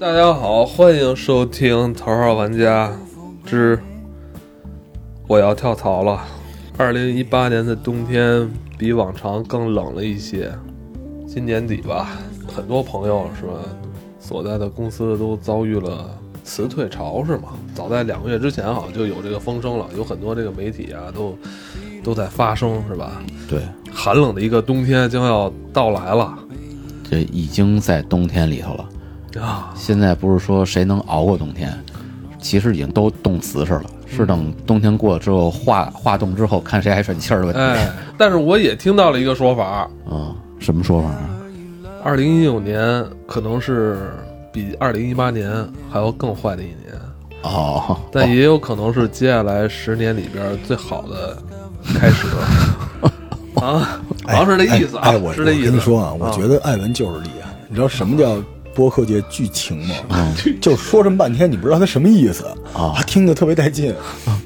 大家好，欢迎收听《头号玩家之我要跳槽了》。二零一八年的冬天比往常更冷了一些。今年底吧，很多朋友是吧，所在的公司都遭遇了辞退潮，是吗？早在两个月之前，好像就有这个风声了，有很多这个媒体啊，都都在发声，是吧？对，寒冷的一个冬天将要到来了这已经在冬天里头了。啊！现在不是说谁能熬过冬天，其实已经都冻瓷实了，是等冬天过了之后化化冻之后，看谁还喘气儿的问题。哎，但是我也听到了一个说法，嗯，什么说法啊？二零一九年可能是比二零一八年还要更坏的一年，哦，但也有可能是接下来十年里边最好的开始。啊，好像是这意思啊，哎，哎我是这意思。我跟你说啊，我啊觉得艾文就是厉害。你知道什么叫播客界剧情吗？嗯就说这么半天，你不知道他什么意思啊听得特别带劲，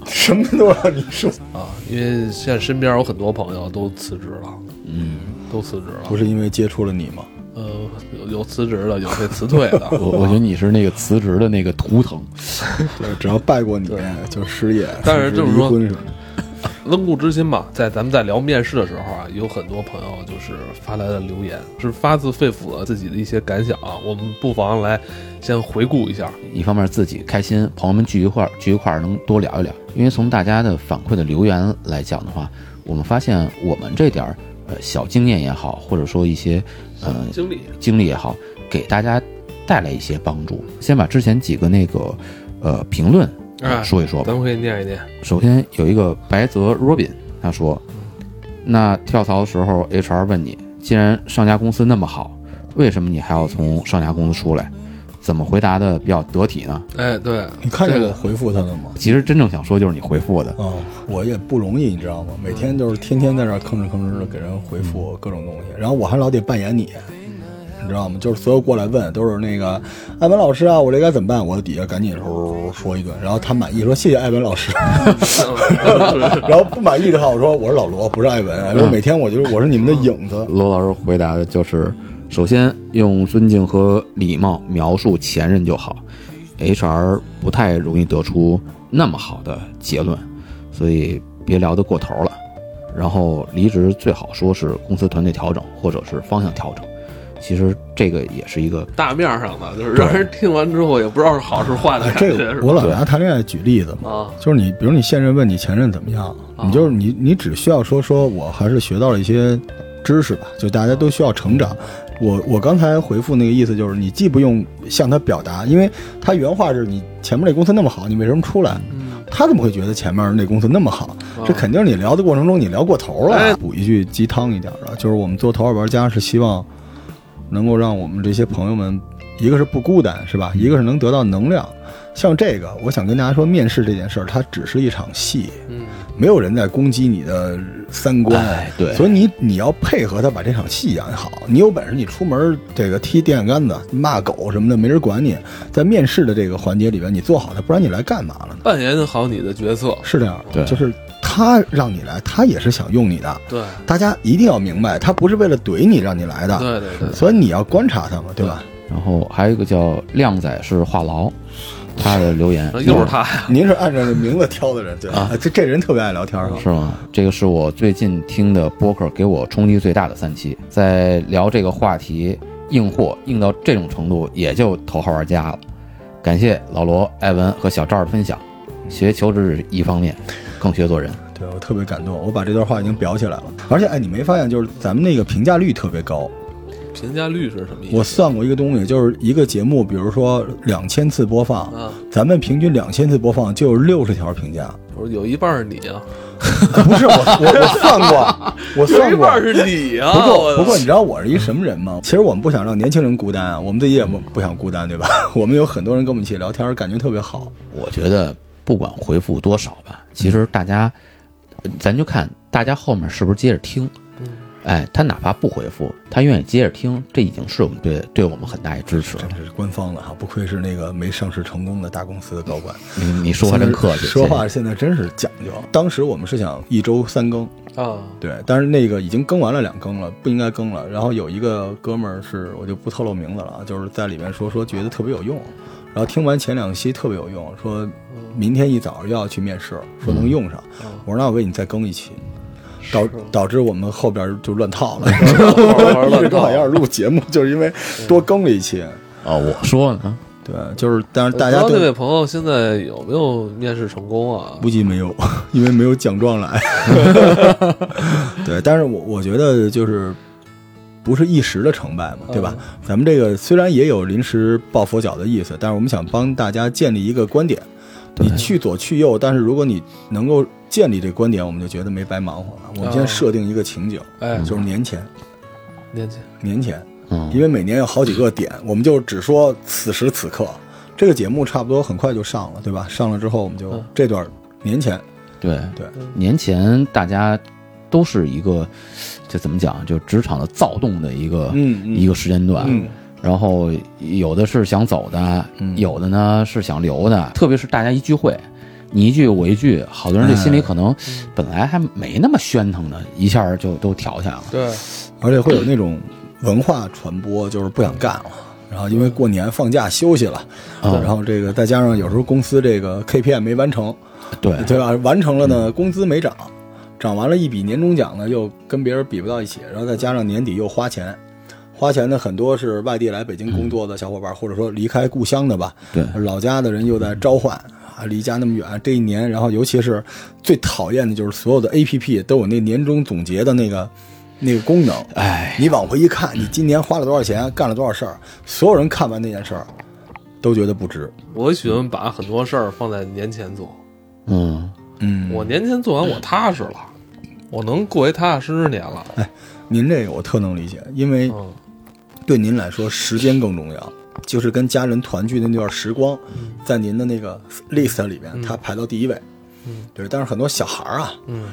什么都让你说。啊，因为现在身边有很多朋友都辞职了，嗯，都辞职了不。是因为接触了你吗？呃，有有辞职的，有被辞退的。我我觉得你是那个辞职的那个图腾。对，只要拜过你就失业，但是辞职这么说。温故知新吧，在咱们在聊面试的时候啊，有很多朋友就是发来的留言，是发自肺腑的自己的一些感想啊，我们不妨来先回顾一下。一方面自己开心，朋友们聚一块儿聚一块儿能多聊一聊。因为从大家的反馈的留言来讲的话，我们发现我们这点儿呃小经验也好，或者说一些呃经历经历也好，给大家带来一些帮助。先把之前几个那个呃评论、呃哎说一说吧。咱们可以念一念。首先有一个白泽 Robin，他说：“那跳槽的时候，HR 问你，既然上家公司那么好，为什么你还要从上家公司出来？怎么回答的比较得体呢？哎，对，你看见这个我回复他了吗？其实真正想说就是你回复的，啊、我也不容易，你知道吗？每天就是天天在这吭哧吭哧的给人回复各种东西，然后我还老得扮演你，你知道吗？就是所有过来问都是那个艾文老师啊，我这该怎么办？我底下赶紧说说一顿，然后他满意说谢谢艾文老师，然后不满意的话我说我是老罗，不是艾文，说每天我就是我是你们的影子，罗老师回答的就是：首先用尊敬和礼貌描述前任就好，HR 不太容易得出那么好的结论，所以别聊得过头了。然后离职最好说是公司团队调整或者是方向调整，其实这个也是一个大面上的，就是让人听完之后也不知道是好是坏的感这觉，我老拿谈恋爱举例子嘛，啊，就是你，比如你现任问你前任怎么样，你就是你，你只需要说说我还是学到了一些知识吧，就大家都需要成长。我我刚才回复那个意思就是，你既不用向他表达，因为他原话是你前面那公司那么好，你为什么出来？他怎么会觉得前面那公司那么好？这肯定是你聊的过程中你聊过头哎了。补一句鸡汤一点的，就是我们做头号玩家是希望能够让我们这些朋友们，一个是不孤单，是吧？一个是能得到能量。像这个，我想跟大家说，面试这件事儿，它只是一场戏，嗯，没有人在攻击你的三观，哎对所以你你要配合他把这场戏演好。你有本事，你出门这个踢电线杆子、骂狗什么的，没人管你。在面试的这个环节里边，你做好它，不然你来干嘛了呢？扮演好你的角色，是这样，对就是他让你来，他也是想用你的。对，大家一定要明白，他不是为了怼你让你来的，对对对，所以你要观察他嘛，对吧？然后还有一个叫靓仔是话痨，他的留言 又是他呀，您是按照这名字挑的人，对吧？啊这这人特别爱聊天哈。是吗？这个是我最近听的播客，给我冲击最大的三期。在聊这个话题，硬货硬到这种程度，也就头号玩家了。感谢老罗、艾文和小赵的分享。学求职是一方面，更学做人。对我特别感动，我把这段话已经裱起来了。而且，哎，你没发现就是咱们那个评价率特别高？评价率是什么意思？我算过一个东西，就是一个节目，比如说两千次播放，啊，咱们平均两千次播放就有六十条评价。不是有一半是你啊，不是我我我算过，我算过。一半是你啊。不过不过，你知道我是一什么人吗？其实我们不想让年轻人孤单啊，我们自己也不不想孤单，对吧？我们有很多人跟我们一起聊天，感觉特别好。我觉得不管回复多少吧，其实大家，咱就看大家后面是不是接着听。哎，他哪怕不回复，他愿意接着听，这已经是我们对对我们很大的支持了这。是官方的哈，不愧是那个没上市成功的大公司的高管。你你说话真客气，说话现在真是讲究。当时我们是想一周三更，啊，对，但是那个已经更完了两更了，不应该更了。然后有一个哥们儿是我就不透露名字了啊，就是在里面说说觉得特别有用，然后听完前两期特别有用，说明天一早又要去面试，说能用上。我说那我为你再更一期，导导致我们后边就乱套了，录节目，就是因为多更了一期。哦，我说呢，对，就是但是大家这位朋友现在有没有面试成功啊？估计没有，因为没有奖状来。对，但是我我觉得就是不是一时的成败嘛，对吧？咱们这个虽然也有临时抱佛脚的意思，但是我们想帮大家建立一个观点。你去左去右，但是如果你能够建立这观点，我们就觉得没白忙活了。我们先哦设定一个情景，哎，就是年前，年前，年前，嗯，因为每年有好几个点，我们就只说此时此刻。这个节目差不多很快就上了，对吧？上了之后，我们就嗯。这段年前，对。对，年前大家都是一个，这怎么讲？就职场的躁动的一个、嗯嗯一个时间段。嗯然后有的是想走的，嗯有的呢是想留的。特别是大家一聚会，你一句我一句，好多人这心里可能本来还没那么喧腾呢，一下就都挑起来了。对，而且会有那种文化传播，就是不想干了。然后因为过年放假休息了，嗯然后这个再加上有时候公司这个 KPI 没完成，对对吧？完成了呢，工资没涨，涨完了一笔年终奖呢，又跟别人比不到一起，然后再加上年底又花钱，花钱的很多是外地来北京工作的小伙伴，或者说离开故乡的吧，对。老家的人又在召唤啊，离家那么远，这一年，然后尤其是最讨厌的就是所有的 APP 都有那年终总结的那个那个功能，哎，你往回一看，你今年花了多少钱，干了多少事儿，所有人看完那件事儿，都觉得不值。我喜欢把很多事儿放在年前做，嗯，嗯。我年前做完我踏实了，我能过一踏踏实实年了。哎您这个我特能理解，因为嗯，对您来说，时间更重要，就是跟家人团聚的那段时光，在您的那个 list 里边，它排到第一位。嗯，对。但是很多小孩儿啊，嗯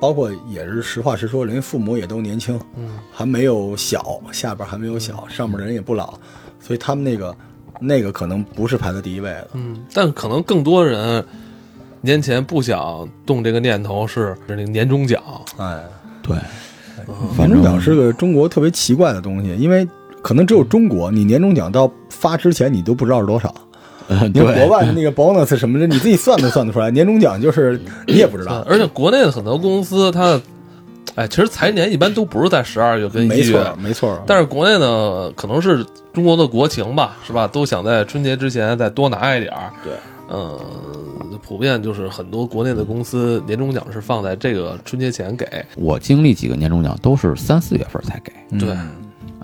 包括也是实话实说，人家父母也都年轻，嗯，还没有小，下边还没有小，上面的人也不老，所以他们那个那个可能不是排在第一位的。嗯，但可能更多人年前不想动这个念头是是那个年终奖，哎，对，年终奖是个中国特别奇怪的东西，因为可能只有中国，你年终奖到发之前你都不知道是多少。呃你国，外的那个 bonus 什么的，你自己算都算得出来。年终奖就是 你也不知道，而且国内的很多公司它，哎，其实财年一般都不是在十二月跟没一月错，没错。但是国内呢，可能是中国的国情吧，是吧？都想在春节之前再多拿一点儿。对，嗯，普遍就是很多国内的公司年终奖是放在这个春节前给。我经历几个年终奖都是三四月份才给，嗯对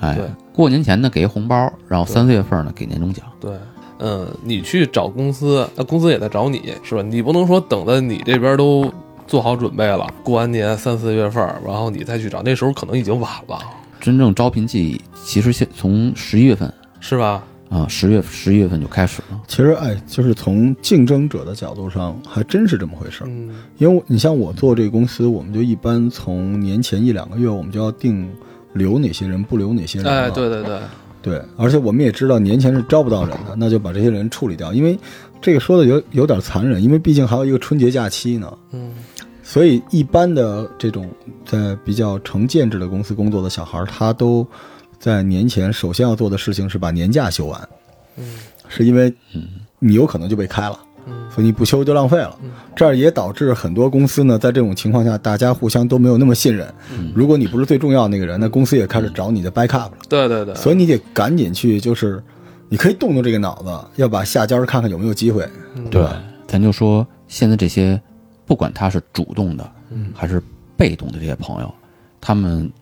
哎，过年前呢给一红包，然后三四月份呢给年终奖。对，嗯，你去找公司，那公司也在找你，是吧？你不能说等到你这边都做好准备了，过完年三四月份，然后你再去找，那时候可能已经晚了，真正招聘季其实现从十一月份是吧？啊，十月十一月份就开始了。其实哎，就是从竞争者的角度上，还真是这么回事儿。嗯因为我你像我做这个公司，我们就一般从年前一两个月，我们就要定留哪些人，不留哪些人。哎，对对对，对，而且我们也知道年前是招不到人的，那就把这些人处理掉。因为这个说的有有点残忍，因为毕竟还有一个春节假期呢。嗯所以一般的这种在比较成建制的公司工作的小孩儿，他都在年前首先要做的事情是把年假休完，嗯。是因为你有可能就被开了，嗯。所以你不休就浪费了。这样也导致很多公司呢，在这种情况下，大家互相都没有那么信任。如果你不是最重要那个人，那公司也开始找你的 backup 了。对对对，所以你得赶紧去，就是你可以动动这个脑子，要把下家看看有没有机会。对，咱就说现在这些，不管他是主动的，还是被动的这些朋友，他们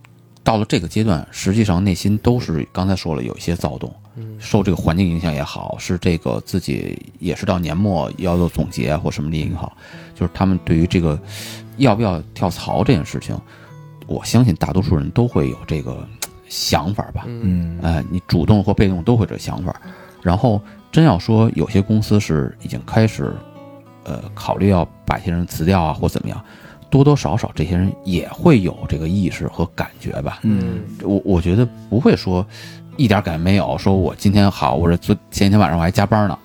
到了这个阶段，实际上内心都是刚才说了有一些躁动，受这个环境影响也好，是这个自己也是到年末要做总结或什么的也好，就是他们对于这个要不要跳槽这件事情，我相信大多数人都会有这个想法吧。嗯哎，你主动或被动都会有这想法。然后真要说有些公司是已经开始，呃，考虑要把一些人辞掉啊，或怎么样，多多少少这些人也会有这个意识和感觉吧。嗯我我觉得不会说一点感觉没有，说我今天好，我这昨前一天晚上我还加班呢，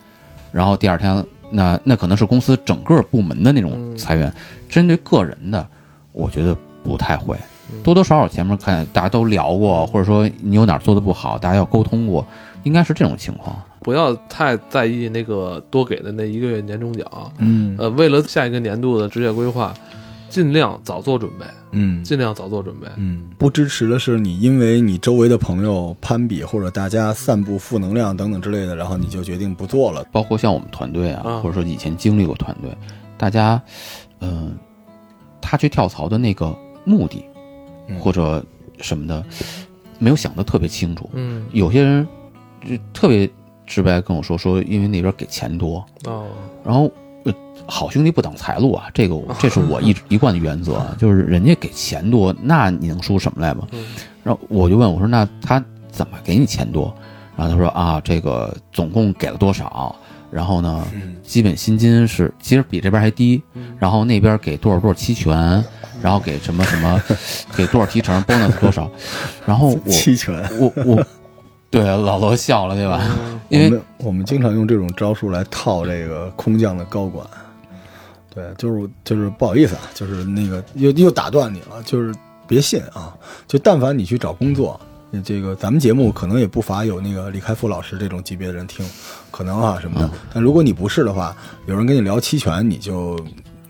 然后第二天那那可能是公司整个部门的那种嗯裁员，针对个人的，我觉得不太会。多多少少前面看大家都聊过，或者说你有哪儿做的不好，大家要沟通过，应该是这种情况。不要太在意那个多给的那一个月年终奖。嗯呃，为了下一个年度的职业规划，尽量早做准备，嗯尽量早做准备。嗯，不支持的是你因为你周围的朋友攀比或者大家散布负能量等等之类的，然后你就决定不做了。包括像我们团队啊，啊或者说以前经历过团队，大家，嗯、他去跳槽的那个目的嗯或者什么的，没有想得特别清楚。嗯，有些人就特别直白跟我说，说因为那边给钱多，哦，然后。呃好兄弟不挡财路啊，这个 这是我一一贯的原则啊，就是人家给钱多，那你能说什么来吧？嗯然后我就问我说：“那他怎么给你钱多？”然后他说：“啊，这个总共给了多少？然后呢，嗯基本薪金是其实比这边还低，嗯然后那边给多少多少期权，然后给什么什么，给多少提成，bonus 多少，然后我期权，我我，对老罗笑了，对吧？嗯 因为我们我们经常用这种招数来套这个空降的高管。对，就是就是不好意思啊，就是那个又又打断你了，就是别信啊，就但凡你去找工作，这个咱们节目可能也不乏有那个李开复老师这种级别的人听，可能啊什么的。但如果你不是的话，有人跟你聊期权，你就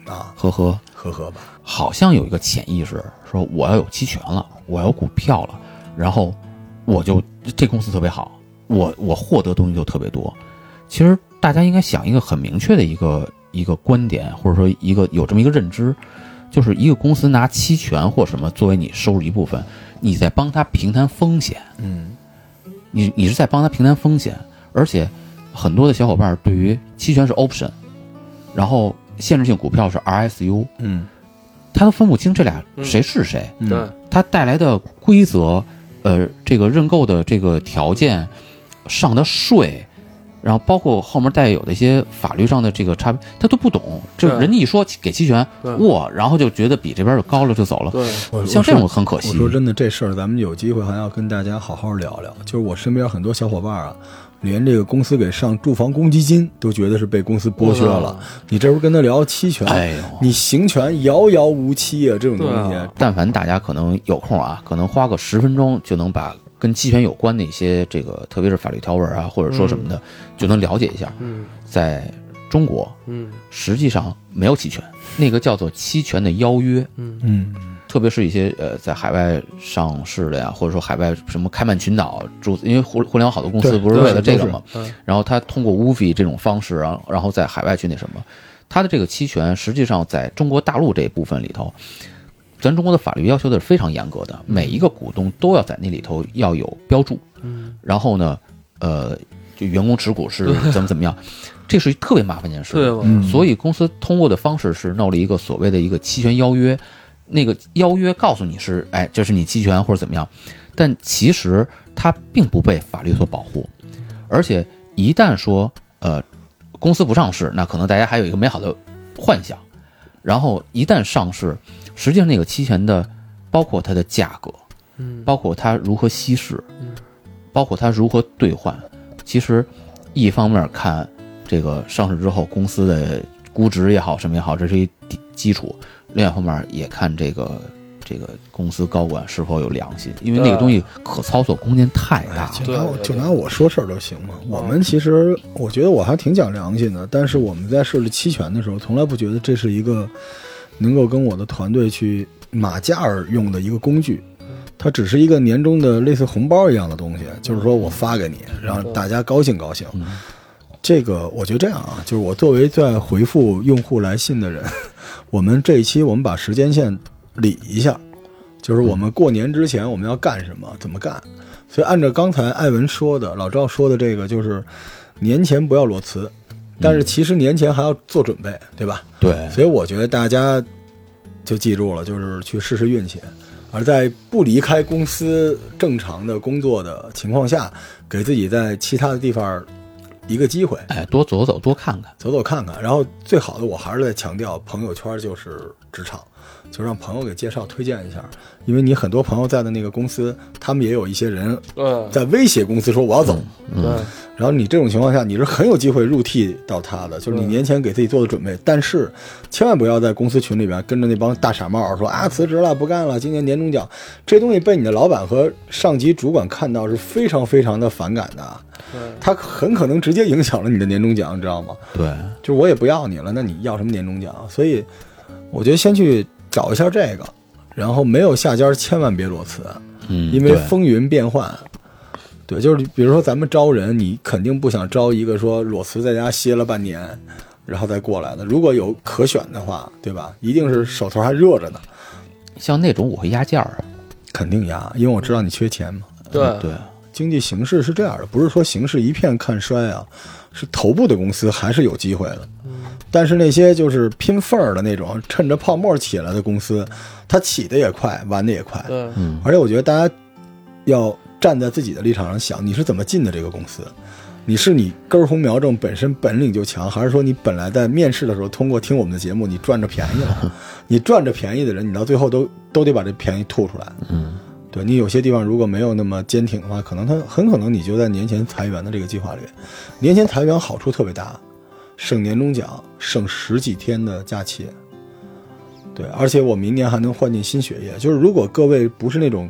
啊呵呵，呵呵吧。好像有一个潜意识，说我要有期权了，我要股票了，然后我就这公司特别好，我我获得东西就特别多。其实大家应该想一个很明确的一个一个观点，或者说一个有这么一个认知，就是一个公司拿期权或什么作为你收入一部分，你在帮他平摊风险，嗯。你你是在帮他平摊风险，而且很多的小伙伴对于期权是 option，然后限制性股票是 RSU，嗯。他都分不清这俩嗯。谁是谁，嗯。对，它带来的规则，呃，这个认购的这个条件上的税，然后包括后面带有的一些法律上的这个差别，他都不懂。就对人家一说给期权，对哇，然后就觉得比这边就高了就走了。对，像这种很可惜我。说真的，这事儿咱们有机会还要跟大家好好聊聊。就是我身边很多小伙伴啊，连这个公司给上住房公积金都觉得是被公司剥削了。你这不跟他聊期权？哎，你行权遥遥无期啊，这种东西。啊但凡大家可能有空啊，可能花个十分钟就能把跟期权有关的一些这个，特别是法律条文啊，或者说什么的，就能了解一下。嗯在中国，嗯实际上没有期权，那个叫做期权的邀约，嗯嗯特别是一些呃在海外上市的呀，或者说海外什么开曼群岛注册，因为互互联网好多公司不是为了这个嘛，嗯然后他通过 WUFI 这种方式，然后然后在海外去那什么，他的这个期权实际上在中国大陆这一部分里头，咱中国的法律要求的是非常严格的，每一个股东都要在那里头要有标注，嗯。然后呢，呃，就员工持股是 怎么怎么样，这是特别麻烦一件事。对所以公司通过的方式是闹了一个所谓的一个期权邀约，那个邀约告诉你是，哎，这是你期权或者怎么样，但其实它并不被法律所保护，而且一旦说呃公司不上市，那可能大家还有一个美好的幻想，然后一旦上市，实际上那个期权的包括它的价格，嗯。包括它如何稀释嗯，包括它如何兑换，其实一方面看这个上市之后公司的估值也好，什么也好，这是一基基础；另外一方面也看这个这个公司高管是否有良心，因为那个东西可操作空间太大了。就拿就拿我说事儿就行嘛。我们其实我觉得我还挺讲良心的，但是我们在设置期权的时候，从来不觉得这是一个能够跟我的团队去马价儿用的一个工具。它只是一个年终的类似红包一样的东西，就是说我发给你，让大家高兴高兴。嗯这个我觉得这样啊，就是我作为在回复用户来信的人，我们这一期我们把时间线理一下，就是我们过年之前我们要干什么，怎么干。所以按照刚才艾文说的，老赵说的这个，就是年前不要裸辞，但是其实年前还要做准备，对吧？对，所以我觉得大家就记住了，就是去试试运气，而在不离开公司正常的工作的情况下，给自己在其他的地方一个机会，哎，多走走，多看看。走走看看。然后最好的，我还是在强调，朋友圈就是职场。就让朋友给介绍推荐一下，因为你很多朋友在的那个公司，他们也有一些人在威胁公司说我要走，对，然后你这种情况下，你是很有机会入替到他的，就是你嗯年前给自己做的准备。但是，千万不要在公司群里边跟着那帮大傻帽说啊辞职了不干了，今年年终奖这东西被你的老板和上级主管看到是非常非常的反感的，他很可能直接影响了你的年终奖，你知道吗？对，就是我也不要你了，那你要什么年终奖？所以，我觉得先去找一下这个，然后没有下家千万别裸辞，嗯，因为风云变幻。对，就是比如说咱们招人，你肯定不想招一个说裸辞在家歇了半年，然后再过来的。如果有可选的话，对吧？一定是手头还热着呢，像那种我会压价儿啊，肯定压，因为我知道你缺钱嘛。对对，经济形势是这样的，不是说形势一片看衰啊，是头部的公司还是有机会的。但是那些就是拼缝儿的那种，趁着泡沫起来的公司，它起的也快，玩的也快。嗯，而且我觉得大家要站在自己的立场上想，你是怎么进的这个公司？你是你根红苗正本身本领就强，还是说你本来在面试的时候通过听我们的节目你赚着便宜了？你赚着便宜的人，你到最后都都得把这便宜吐出来。嗯，对你有些地方如果没有那么坚挺的话，可能他很可能你就在年前裁员的这个计划里。年前裁员好处特别大，省年终奖，省十几天的假期。对，而且我明年还能换进新血液。就是如果各位不是那种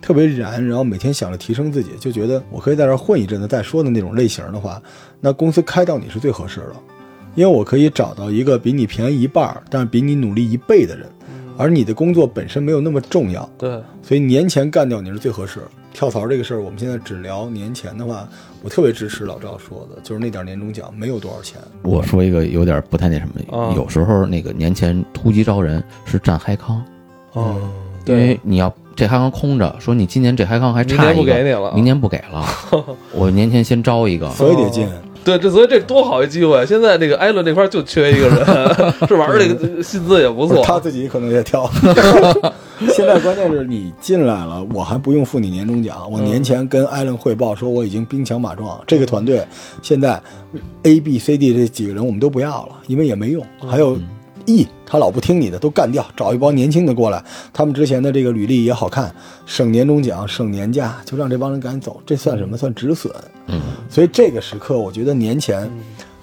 特别燃，然后每天想着提升自己，就觉得我可以在这混一阵子再说的那种类型的话，那公司开到你是最合适的，因为我可以找到一个比你便宜一半，但是比你努力一倍的人，而你的工作本身没有那么重要，对，所以年前干掉你是最合适。跳槽这个事儿，我们现在只聊年前的话，我特别支持老赵说的，就是那点年终奖没有多少钱。我说一个有点不太那什么，啊有时候那个年前突击招人是占嗨康，嗯，因对为你要这嗨康空着，说你今年这嗨康还差一个，不给你了，明年不给了，我年前先招一个，所以得进。对，这所以这多好一机会！现在那个艾伦那块儿就缺一个人，是玩儿这个薪资也不错。他自己可能也跳。现在关键是你进来了，我还不用付你年终奖。我年前跟艾伦汇报说我已经兵强马壮，这个团队现在 A、B、C、D 这几个人我们都不要了，因为也没用。还有 E，他老不听你的，都干掉，找一帮年轻的过来。他们之前的这个履历也好看，省年终奖、省年假，就让这帮人赶紧走。这算什么？算止损。嗯，所以这个时刻，我觉得年前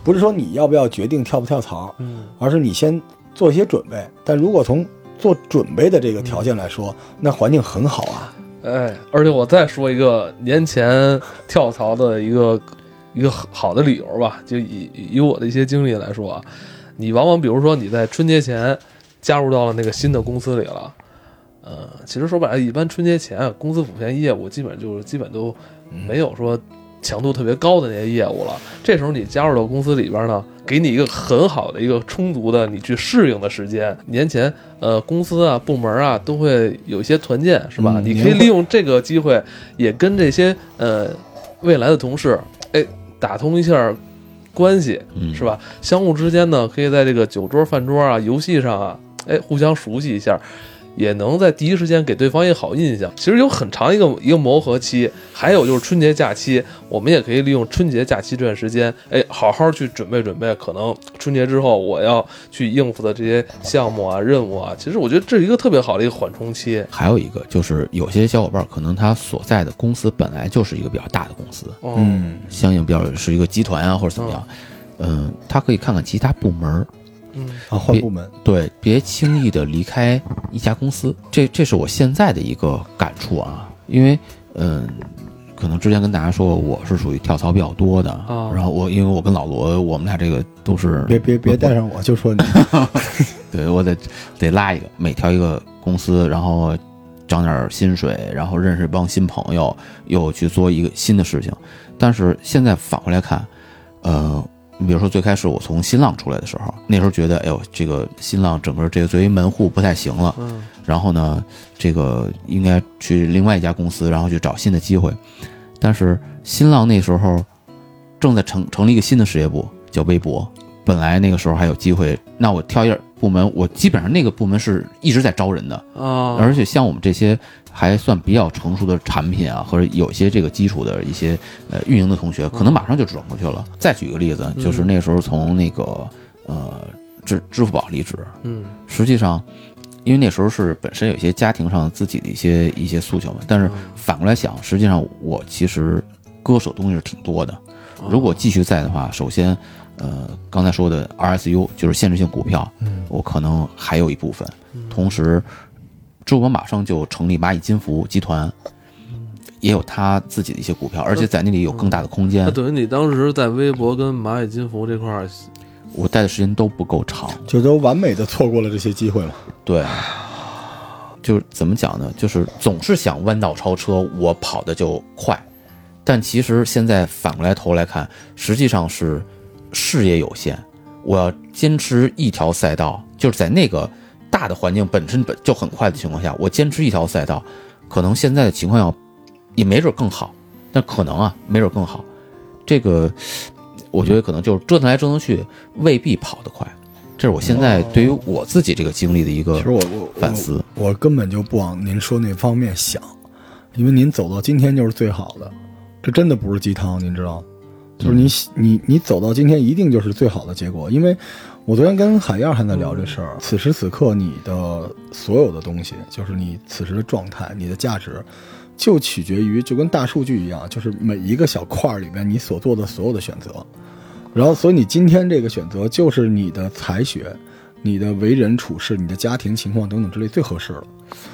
不是说你要不要决定跳不跳槽，嗯，而是你先做一些准备。但如果从做准备的这个条件来说，那环境很好啊。哎，而且我再说一个年前跳槽的一个一个好的理由吧，就以以我的一些经历来说啊，你往往比如说你在春节前加入到了那个新的公司里了，呃，其实说白了，一般春节前公司普遍业务基本就是基本都没有说强度特别高的那些业务了。这时候你加入到公司里边呢，给你一个很好的一个充足的你去适应的时间。年前，呃，公司啊、部门啊都会有一些团建，是吧？嗯你可以利用这个机会，也跟这些呃未来的同事，哎，打通一下关系，嗯是吧？相互之间呢，可以在这个酒桌、饭桌啊、游戏上啊，哎，互相熟悉一下，也能在第一时间给对方一个好印象。其实有很长一个一个磨合期，还有就是春节假期，我们也可以利用春节假期这段时间，哎，好好去准备准备。可能春节之后我要去应付的这些项目啊、任务啊，其实我觉得这是一个特别好的一个缓冲期。还有一个就是有些小伙伴可能他所在的公司本来就是一个比较大的公司，哦，嗯，相应比较是一个集团啊或者怎么样，嗯，他可以看看其他部门儿，嗯啊，换部门，对，别轻易的离开一家公司，这这是我现在的一个感触啊，因为嗯。可能之前跟大家说，我是属于跳槽比较多的，啊然后我因为我跟老罗，我们俩这个都是别别别带上我，就说你，对我得得拉一个，每调一个公司，然后涨点薪水，然后认识一帮新朋友，又去做一个新的事情。但是现在反过来看，呃，你比如说最开始我从新浪出来的时候，那时候觉得，哎呦，这个新浪整个这个作为门户不太行了，嗯然后呢，这个应该去另外一家公司，然后去找新的机会。但是新浪那时候正在成成立一个新的事业部，叫微博。本来那个时候还有机会，那我跳一下部门，我基本上那个部门是一直在招人的，啊，而且像我们这些还算比较成熟的产品啊，或者有一些这个基础的一些呃运营的同学，可能马上就转过去了。再举个例子，就是那时候从那个呃支支付宝离职，嗯实际上，因为那时候是本身有一些家庭上自己的一些一些诉求嘛。但是反过来想，实际上我其实割舍东西是挺多的。如果继续在的话，首先，呃，刚才说的 RSU 就是限制性股票，我可能还有一部分。同时，支付宝马上就成立蚂蚁金服集团，也有他自己的一些股票，而且在那里有更大的空间那。等于你当时在微博跟蚂蚁金服这块儿，我待的时间都不够长，就都完美的错过了这些机会嘛。对，就是怎么讲呢？就是总是想弯道超车，我跑的就快，但其实现在反过来头来看，实际上是视野有限，我要坚持一条赛道，就是在那个大的环境本身本就很快的情况下，我坚持一条赛道，可能现在的情况要也没准更好，但可能啊，没准更好。这个我觉得可能就是折腾来折腾去，未必跑得快。这是我现在对于我自己这个经历的一个其实我我反思。我我根本就不往您说那方面想，因为您走到今天就是最好的，这真的不是鸡汤，您知道吗？就是你你你走到今天一定就是最好的结果，因为我昨天跟海燕还在聊这事儿。此时此刻，你的所有的东西，就是你此时的状态，你的价值，就取决于就跟大数据一样，就是每一个小块儿里面你所做的所有的选择。然后，所以你今天这个选择就是你的才学、你的为人处事、你的家庭情况等等之类最合适了。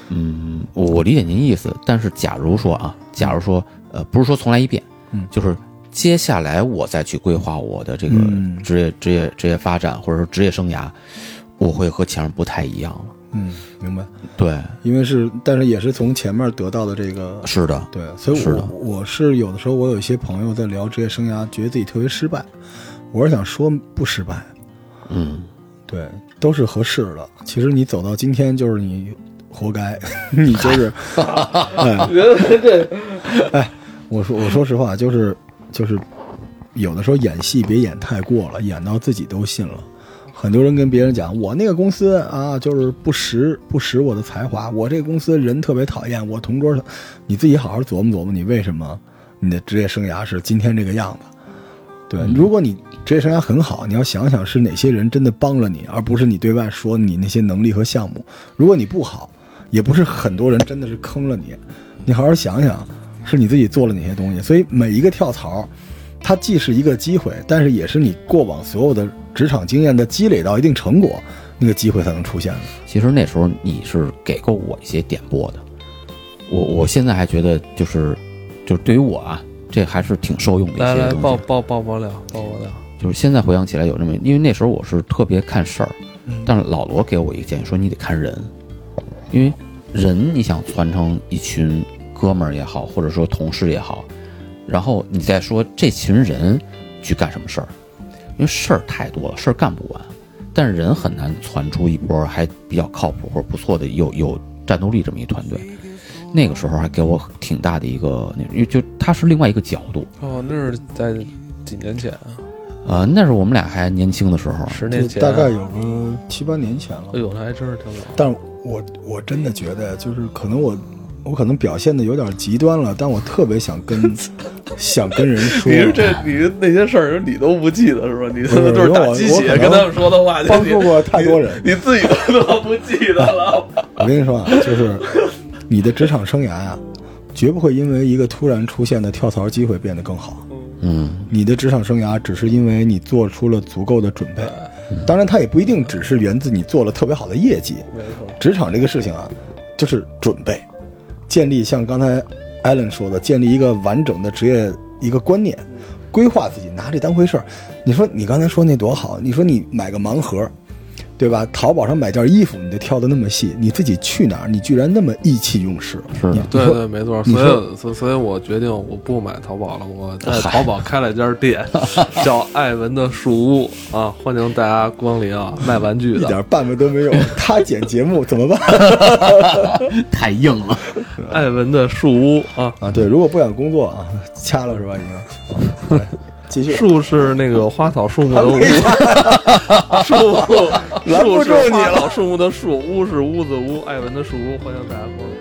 嗯，我我理解您意思，但是假如说啊，假如说呃，不是说从来一遍，嗯就是接下来我再去规划我的这个嗯。职业、职业职业发展或者说职业生涯，我会和前面不太一样了。嗯，明白。对，因为是，但是也是从前面得到的这个，是的，对，所以我我是有的时候我有一些朋友在聊职业生涯，觉得自己特别失败，我是想说不失败，嗯，对，都是合适的。其实你走到今天，就是你活该，你就是 哎，哎，我说我说实话，就是就是有的时候演戏别演太过了，演到自己都信了。很多人跟别人讲，我那个公司啊，就是不识不识我的才华，我这个公司人特别讨厌，我同桌，你自己好好琢磨琢磨，你为什么你的职业生涯是今天这个样子？对，如果你职业生涯很好，你要想想是哪些人真的帮了你，而不是你对外说你那些能力和项目。如果你不好，也不是很多人真的是坑了你，你好好想想，是你自己做了哪些东西。所以每一个跳槽，它既是一个机会，但是也是你过往所有的职场经验的积累到一定成果，那个机会才能出现的。其实那时候你是给过我一些点拨的，我我现在还觉得就是就是对于我啊，这还是挺受用的一来来些东西。爆爆爆爆料，爆爆料。就是现在回想起来有这么，因为那时候我是特别看事儿，但是老罗给我一个建议说你得看人，因为人你想传承一群哥们儿也好，或者说同事也好，然后你再说这群人去干什么事儿，因为事儿太多了，事儿干不完，但是人很难攒出一波还比较靠谱或者不错的有有战斗力这么一团队。那个时候还给我挺大的一个那，因为就他是另外一个角度，哦，那是在几年前啊，呃，那是我们俩还年轻的时候，十年前，大概有个七八年前了。哎呦，那还真是挺老。但我我真的觉得，就是可能我我可能表现的有点极端了，但我特别想跟 想跟人说，你是这你那些事儿你都不记得是吧？你他妈不是都是打鸡血跟他们说的话，帮助过太多人。你自己都他妈不记得了。我跟你说啊，就是你的职场生涯啊、绝不会因为一个突然出现的跳槽机会变得更好。嗯。你的职场生涯只是因为你做出了足够的准备，当然它也不一定只是源自你做了特别好的业绩。没错，职场这个事情啊，就是准备，建立像刚才艾伦说的，建立一个完整的职业一个观念，规划自己，拿这当回事儿。你说你刚才说那多好，你说你买个盲盒，对吧？淘宝上买件衣服，你就挑的那么细，你自己去哪儿，你居然那么意气用事。是对对，没错。所以所以所以我决定我不买淘宝了，我在淘宝开了一家店，叫艾文的树屋啊，欢迎大家光临啊，卖玩具的。一点办法都没有，他剪节目怎么办 太硬了。艾文的树屋啊，啊？对，如果不想工作啊，掐了是吧？已经，对继续。树是那个花草树木的屋，树拦不树是花草树木的树，屋是屋子屋，艾文的树屋，欢迎大家光临。